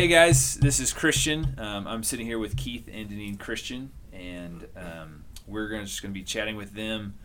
hey guys, this is Christian. Um, I'm sitting here with Keith and Deneen Christian, and um, we're gonna, just going to be chatting with them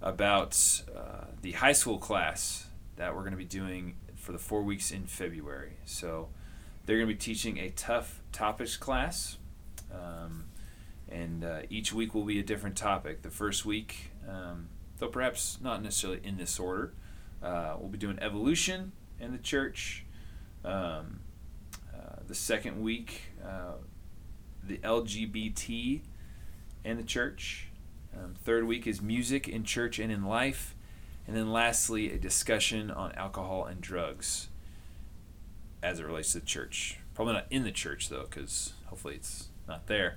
about uh, the high school class that we're going to be doing for the four weeks in February. So they're going to be teaching a tough topics class, um, and uh, each week will be a different topic. The first week, um, though perhaps not necessarily in this order, uh, we'll be doing evolution in the church. Um, the second week, uh, the LGBT and the church. Um, third week is music in church and in life. And then lastly, a discussion on alcohol and drugs as it relates to the church. Probably not in the church though, because hopefully it's not there.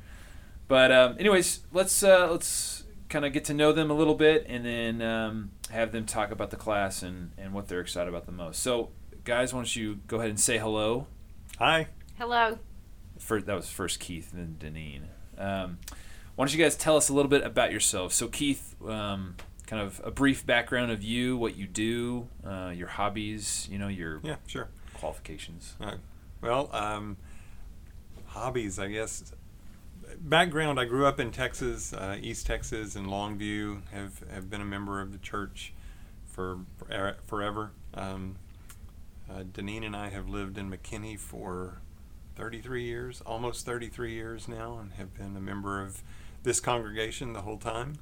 But um, anyways, let's uh, let's kind of get to know them a little bit, and then um, have them talk about the class and, and what they're excited about the most. So, guys, why don't you go ahead and say hello? Hi. Hello. First, that was first Keith and then Deneen. Um, why don't you guys tell us a little bit about yourselves? So, Keith, um, kind of a brief background of you, what you do, uh, your hobbies, you know, your Yeah, sure. qualifications. Uh, well, um, hobbies, I guess. Background: I grew up in Texas, uh, East Texas, in Longview. Have have been a member of the church for, for forever. Um, uh, Deneen and I have lived in McKinney for 33 years, almost 33 years now, and have been a member of this congregation the whole time.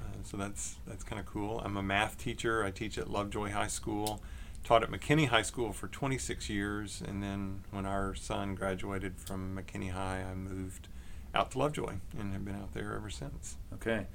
Uh, so that's that's kind of cool. I'm a math teacher. I teach at Lovejoy High School. Taught at McKinney High School for 26 years, and then when our son graduated from McKinney High, I moved out to Lovejoy and have been out there ever since. Okay.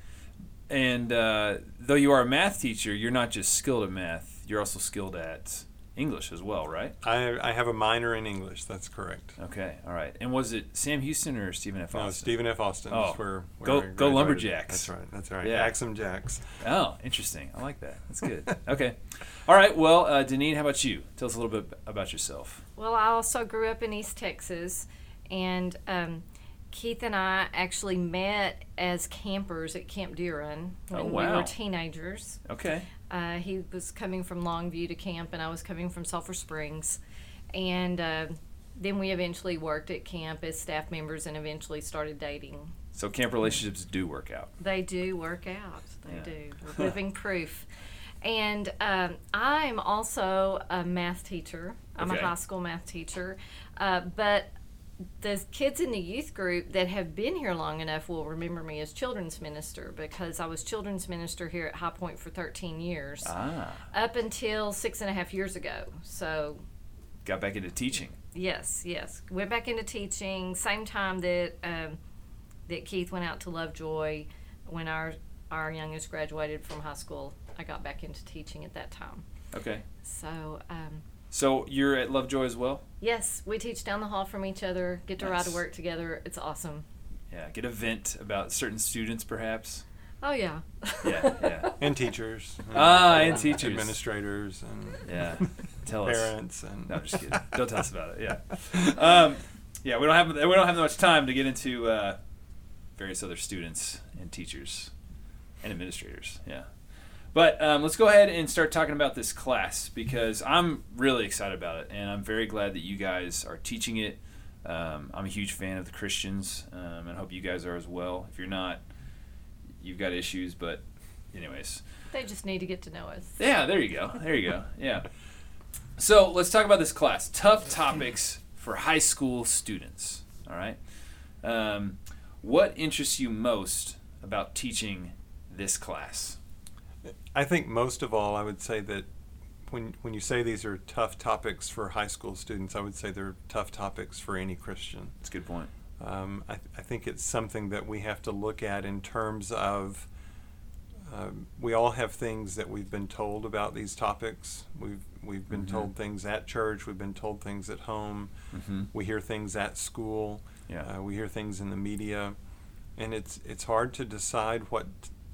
And uh, though you are a math teacher, you're not just skilled at math, you're also skilled at English as well, right? I, I have a minor in English. That's correct. Okay, all right. And was it Sam Houston or Stephen F. No, Austin? Stephen F. Austin Oh, is where, where go- go. Lumberjacks. That's right. That's right. Yeah. Axe 'em Jacks. Oh, interesting. I like that. That's good. okay. All right. Well, uh, Deneen, how about you? Tell us a little bit about yourself. Well, I also grew up in East Texas, and um, Keith and I actually met as campers at Camp Deeren when Oh, we were teenagers. Okay. Uh, he was coming from Longview to camp, and I was coming from Sulphur Springs. And uh, then we eventually worked at camp as staff members and eventually started dating. So camp relationships do work out. They do work out. They Yeah. do. We're living proof. And um, I'm also a math teacher. I'm Okay. a high school math teacher. Uh, but the kids in the youth group that have been here long enough will remember me as children's minister because I was children's minister here at High Point for 13 years, Ah, up until six and a half years ago. So got back into teaching. Yes, yes. Went back into teaching. Same time that um, that Keith went out to Lovejoy when our our youngest graduated from high school. I got back into teaching at that time. Okay. So um, So you're at Lovejoy as well? yes, we teach down the hall from each other. Get to ride to work together. It's awesome. Yeah. Get a vent about certain students, perhaps. Oh yeah. Yeah. Yeah. And teachers. Ah, and teachers. Administrators and Yeah. Tell us. parents. And No, I'm just kidding. Don't tell us about it. Yeah. Um, yeah, we don't have we don't have much time to get into uh, various other students and teachers and administrators. Yeah. But um, let's go ahead and start talking about this class because I'm really excited about it, and I'm very glad that you guys are teaching it. Um, I'm a huge fan of the Christians, um, and hope you guys are as well. If you're not, you've got issues. But, anyways, they just need to get to know us. yeah, there you go. There you go. Yeah. So let's talk about this class. Tough topics for high school students. All right. Um, what interests you most about teaching this class? I think most of all, I would say that when when you say these are tough topics for high school students, I would say they're tough topics for any Christian. That's a good point. Um, I, I think it's something that we have to look at in terms of um, we all have things that we've been told about these topics. We've we've been Mhm. told things at church. We've been told things at home. Mm-hmm. We hear things at school. Yeah. Uh, we hear things in the media, and it's it's hard to decide what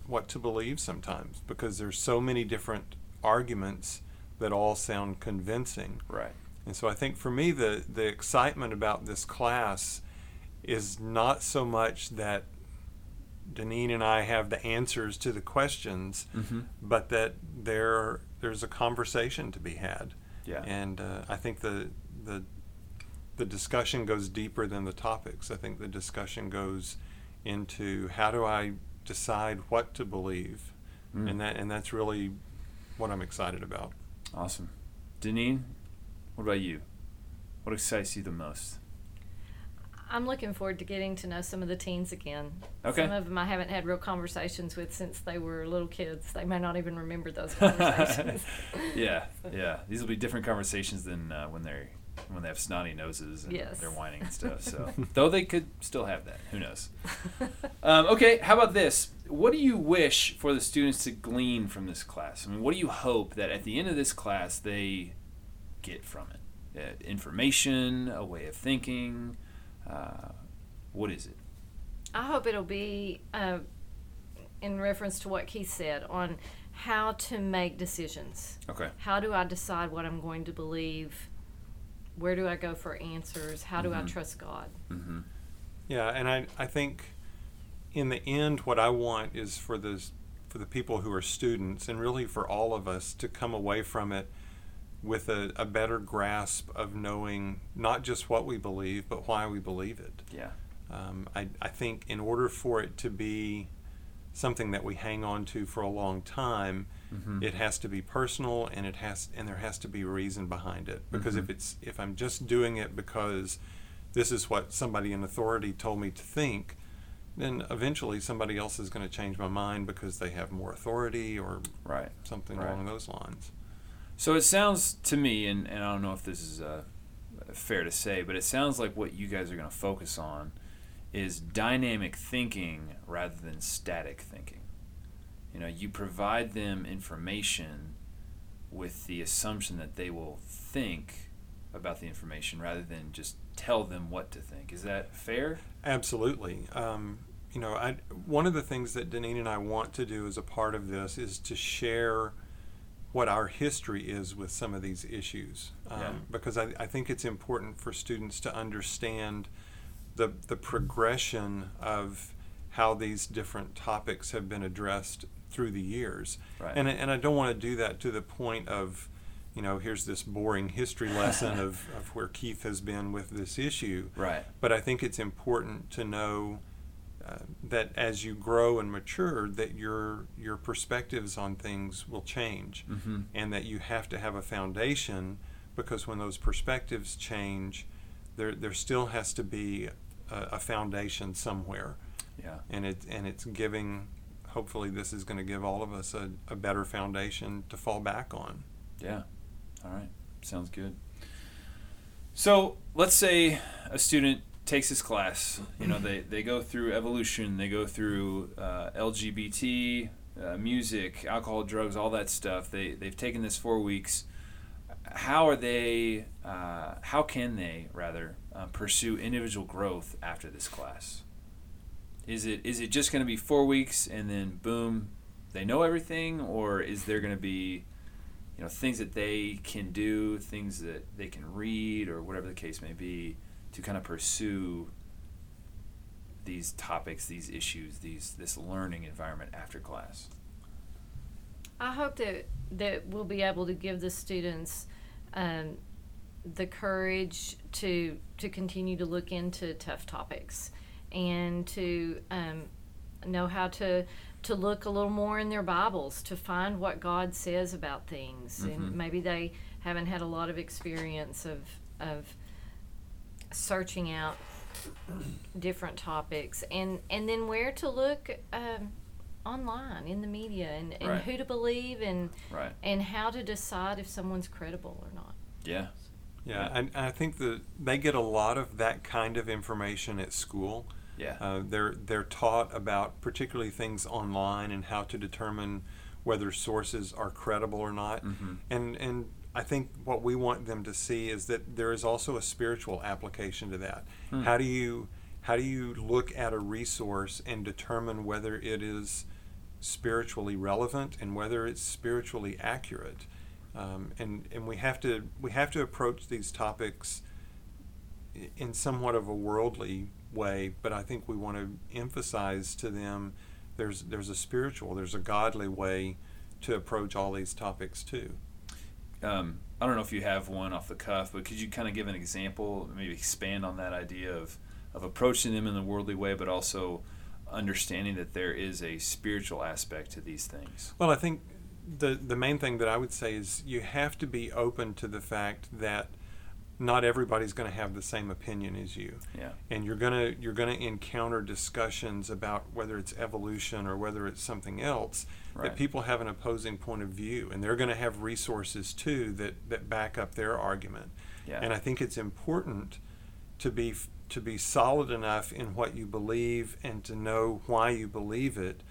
what to believe sometimes because there's so many different arguments that all sound convincing. Right. And so I think for me the the excitement about this class is not so much that Deneen and I have the answers to the questions, Mm-hmm. but that there there's a conversation to be had. Yeah. And uh, I think the the the discussion goes deeper than the topics. I think the discussion goes into how do I decide what to believe, Mm. and that and that's really what I'm excited about. Awesome. Deneen, what about you? What excites you the most? I'm looking forward to getting to know some of the teens again. Okay. Some of them I haven't had real conversations with since they were little kids. They may not even remember those conversations. yeah, yeah. These will be different conversations than uh, when they're when they have snotty noses and Yes. they're whining and stuff. So, though they could still have that, who knows? Um, okay, how about this? What do you wish for the students to glean from this class? I mean, what do you hope that at the end of this class they get from it? Uh, information, a way of thinking. Uh, what is it? I hope it'll be uh, in reference to what Keith said on how to make decisions. Okay. How do I decide what I'm going to believe? Where do I go for answers? How do I Mhm. trust God? Mm-hmm. Yeah, and I I think in the end, what I want is for the for the people who are students, and really for all of us, to come away from it with a, a better grasp of knowing not just what we believe, but why we believe it. Yeah. Um, I, I think in order for it to be something that we hang on to for a long time, Mhm. it has to be personal and it has and there has to be reason behind it. Because Mhm. if it's if I'm just doing it because this is what somebody in authority told me to think, then eventually somebody else is going to change my mind because they have more authority or Right. something Right. along those lines. So it sounds to me, and, and I don't know if this is uh, fair to say, but it sounds like what you guys are going to focus on is dynamic thinking rather than static thinking. You know, you provide them information with the assumption that they will think about the information rather than just tell them what to think. Is that fair? Absolutely. Um, you know, I, one of the things that Deneen and I want to do as a part of this is to share what our history is with some of these issues. Um, Yeah. Because I, I think it's important for students to understand the, the progression of how these different topics have been addressed through the years. Right. And, I- and I don't want to do that to the point of, you know, here's this boring history lesson of, of where Keith has been with this issue. Right. But I think it's important to know uh, that as you grow and mature, that your your perspectives on things will change, Mm-hmm. and that you have to have a foundation because when those perspectives change, there there still has to be a, a foundation somewhere, Yeah. and it and it's giving. Hopefully, this is going to give all of us a, a better foundation to fall back on. Yeah. All right. Sounds good. So let's say a student takes this class. You know, they, they go through evolution, they go through uh, LGBT, uh, music, alcohol, drugs, all that stuff. They, they've taken this four weeks. How are they, uh, how can they, rather, uh, pursue individual growth after this class? Is it is it just going to be four weeks and then boom, they know everything, or is there going to be you know things that they can do things that they can read or whatever the case may be to kind of pursue these topics these issues these this learning environment after class? I hope that that we'll be able to give the students um, the courage to to continue to look into tough topics and to um, know how to to look a little more in their Bibles to find what God says about things Mhm. and maybe they haven't had a lot of experience of of searching out different topics and and then where to look um, online in the media and, and Right. who to believe and right and how to decide if someone's credible or not. yeah Yeah, and I think that they get a lot of that kind of information at school. yeah Uh, they're they're taught about particularly things online and how to determine whether sources are credible or not. Mhm. And and I think what we want them to see is that there is also a spiritual application to that. Hmm. How do you how do you look at a resource and determine whether it is spiritually relevant and whether it's spiritually accurate? Um, and and we have to we have to approach these topics in somewhat of a worldly way, but I think we want to emphasize to them there's there's a spiritual, there's a godly way to approach all these topics too. um, I don't know if you have one off the cuff, but could you kind of give an example, maybe expand on that idea of, of approaching them in the worldly way, but also understanding that there is a spiritual aspect to these things? Well, I think the the main thing that I would say is you have to be open to the fact that not everybody's going to have the same opinion as you. Yeah. And you're going to you're going to encounter discussions about whether it's evolution or whether it's something else Right. that people have an opposing point of view and they're going to have resources too that that back up their argument. Yeah. And I think it's important to be to be solid enough in what you believe and to know why you believe it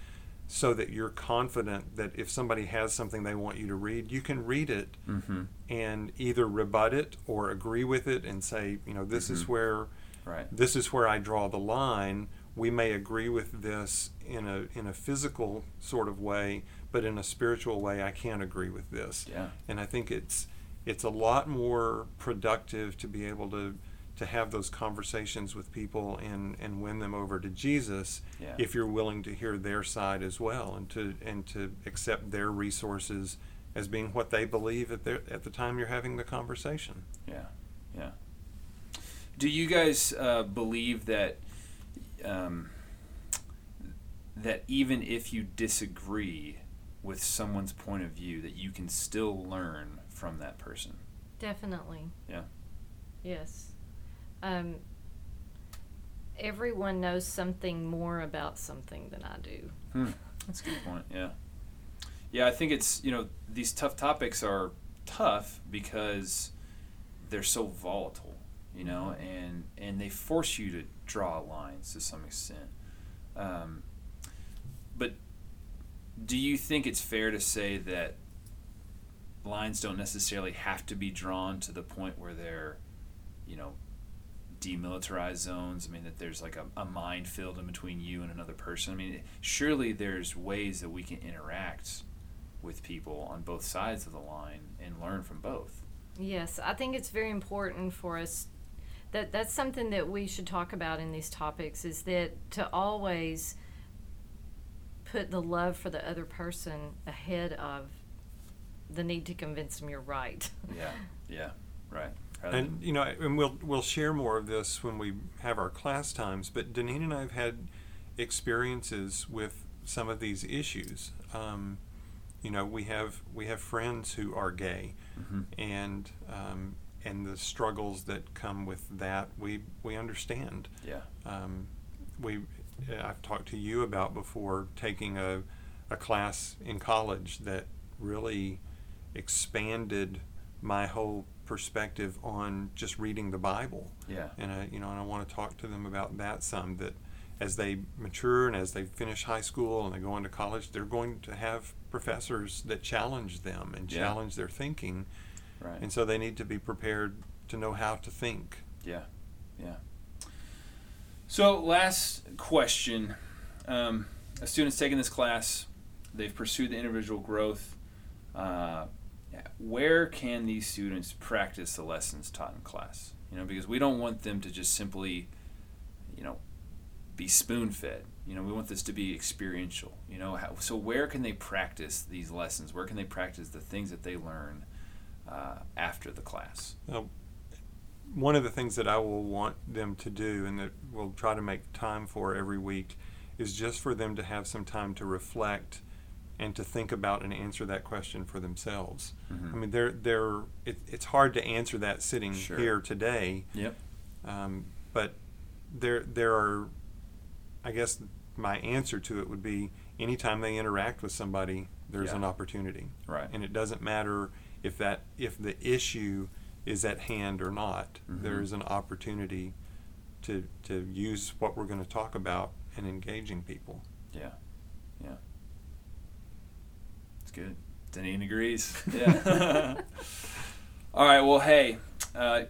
so that you're confident that if somebody has something they want you to read, you can read it Mm-hmm. and either rebut it or agree with it and say, you know, this is Mhm. where Right. this is where I draw the line. We may agree with this in a in a physical sort of way, but in a spiritual way, I can't agree with this. Yeah. And I think it's it's a lot more productive to be able to to have those conversations with people and and win them over to Jesus Yeah. if you're willing to hear their side as well and to and to accept their resources as being what they believe at their at the time you're having the conversation. Yeah, yeah. Do you guys uh, believe that um, that even if you disagree with someone's point of view, that you can still learn from that person? Definitely. Yeah. Yes. Um, everyone knows something more about something than I do. Hmm. That's a good point. Yeah. Yeah, I think it's you know these tough topics are tough because they're so volatile, you know, and and they force you to draw lines to some extent. Um, but do you think it's fair to say that lines don't necessarily have to be drawn to the point where they're, you know, demilitarized zones. I mean, that there's like a, a minefield in between you and another person. I mean, surely there's ways that we can interact with people on both sides of the line and learn from both. Yes, I think it's very important for us that that's something that we should talk about in these topics is that to always put the love for the other person ahead of the need to convince them you're right. Yeah, yeah, right. Rather And you know, and we'll we'll share more of this when we have our class times. But Deneen and I have had experiences with some of these issues. Um, you know, we have we have friends who are gay, Mhm. and um, and the struggles that come with that we we understand. yeah, Um, we I've talked to you about before taking a a class in college that really expanded my whole perspective on just reading the Bible. yeah, And I, you know, and I want to talk to them about that some. That as they mature and as they finish high school and they go into college, they're going to have professors that challenge them and Yeah. challenge their thinking, right. and so they need to be prepared to know how to think. Yeah, yeah. So, last question. Um, a student's taking this class, they've pursued the individual growth. Uh, where can these students practice the lessons taught in class? You know, because we don't want them to just simply, you know, be spoon fed. You know, we want this to be experiential. You know, how, so where can they practice these lessons? Where can they practice the things that they learn uh, after the class? Now, one of the things that I will want them to do and that we'll try to make time for every week is just for them to have some time to reflect and to think about and answer that question for themselves. Mhm. I mean, they're, they're, it, it's hard to answer that sitting Sure. here today, Yep. um, but there, there are, I guess my answer to it would be anytime they interact with somebody, there's Yeah. an opportunity Right. and it doesn't matter if that if the issue is at hand or not. Mhm. There is an opportunity to to use what we're going to talk about in engaging people. Yeah, yeah. Good. Deneen agrees. Yeah. All right. Well, hey, uh,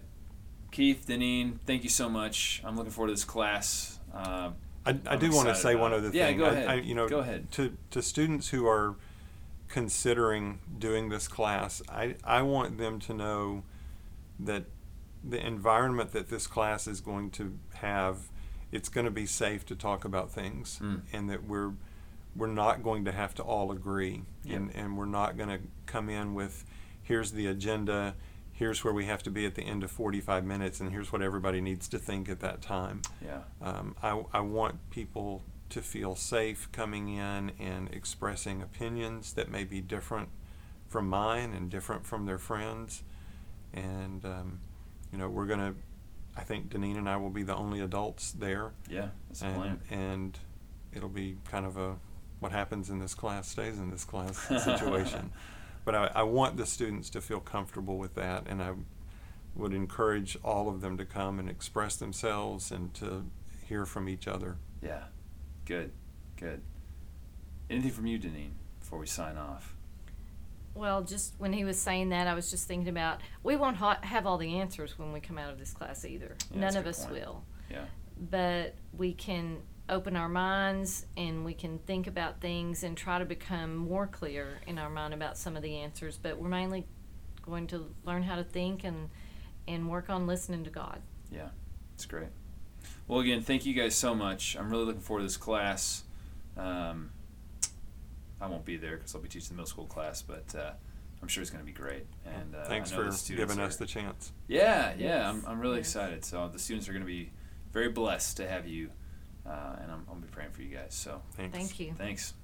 Keith, Deneen, thank you so much. I'm looking forward to this class. Uh, I, I do want to say one other Yeah, thing. go I- ahead. I, you know, Go ahead. To to students who are considering doing this class, I I want them to know that the environment that this class is going to have, it's going to be safe to talk about things, Mm. and that we're we're not going to have to all agree, and and we're not going to come in with here's the agenda, here's where we have to be at the end of 45 minutes, and here's what everybody needs to think at that time. Yeah. Um, I, I want people to feel safe coming in and expressing opinions that may be different from mine and different from their friends. And, um, you know, we're going to, I think Deneen and I will be the only adults there. Yeah. That's the plan. and it'll be kind of a what happens in this class stays in this class situation. but I, I want the students to feel comfortable with that, and I would encourage all of them to come and express themselves and to hear from each other. Yeah. Good. Good. Anything from you, Deneen, before we sign off? Well, just when he was saying that, I was just thinking about we won't ha- have all the answers when we come out of this class either. Yeah, None of us point. will. Yeah. But we can open our minds and we can think about things and try to become more clear in our mind about some of the answers. But we're mainly going to learn how to think and and work on listening to God. Yeah. It's great. Well, again, thank you guys so much. I'm really looking forward to this class. Um, I won't be there because I'll be teaching the middle school class, but uh, I'm sure it's going to be great. And uh, Thanks I know for the students giving are- us the chance. Yeah, yeah, Yes, I'm, I'm really yes. excited. So the students are going to be very blessed to have you, uh, and I'm, I'm gonna be praying for you guys. So Thanks. Thank you. thanks.